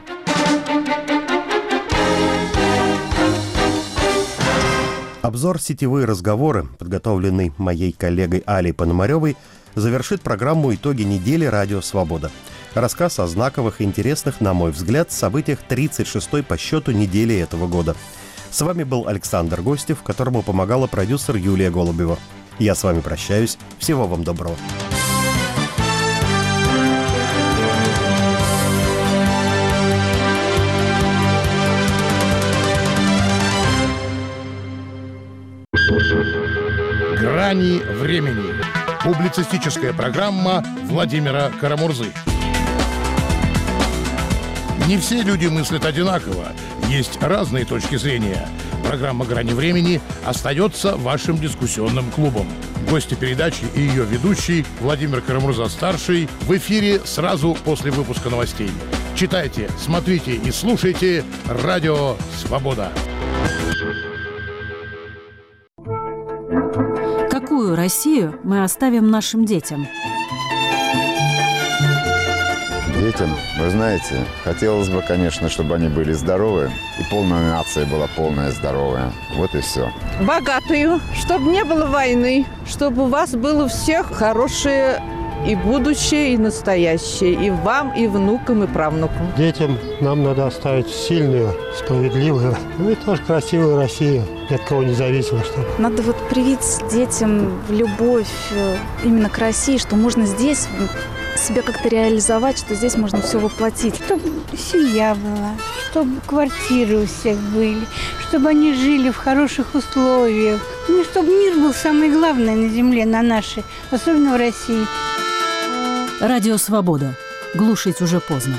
Обзор «Сетевые разговоры», подготовленный моей коллегой Алей Пономаревой, завершит программу «Итоги недели. Радио Свобода». Рассказ о знаковых и интересных, на мой взгляд, событиях 36-й по счету недели этого года – с вами был Александр Гостев, которому помогала продюсер Юлия Голубева. Я с вами прощаюсь. Всего вам доброго. «Грани времени». Публицистическая программа Владимира Карамурзы. Не все люди мыслят одинаково. Есть разные точки зрения. Программа «Грани времени» остается вашим дискуссионным клубом. Гости передачи и ее ведущий Владимир Карамурза-старший в эфире сразу после выпуска новостей. Читайте, смотрите и слушайте «Радио Свобода». Какую Россию мы оставим нашим детям? Детям, вы знаете, хотелось бы, конечно, чтобы они были здоровы, и полная нация была полная здоровая. Вот и все. Богатую, чтобы не было войны, чтобы у вас было всех хорошее и будущее, и настоящее, и вам, и внукам, и правнукам. Детям нам надо оставить сильную, справедливую, ну и тоже красивую Россию, ни от кого не зависимо. Что... Надо вот привить детям любовь э, именно к России, что можно здесь себя как-то реализовать, что здесь можно все воплотить. Чтобы семья была, чтобы квартиры у всех были, чтобы они жили в хороших условиях. Ну, чтобы мир был самый главный на земле, на нашей, особенно в России. Радио «Свобода». Глушить уже поздно.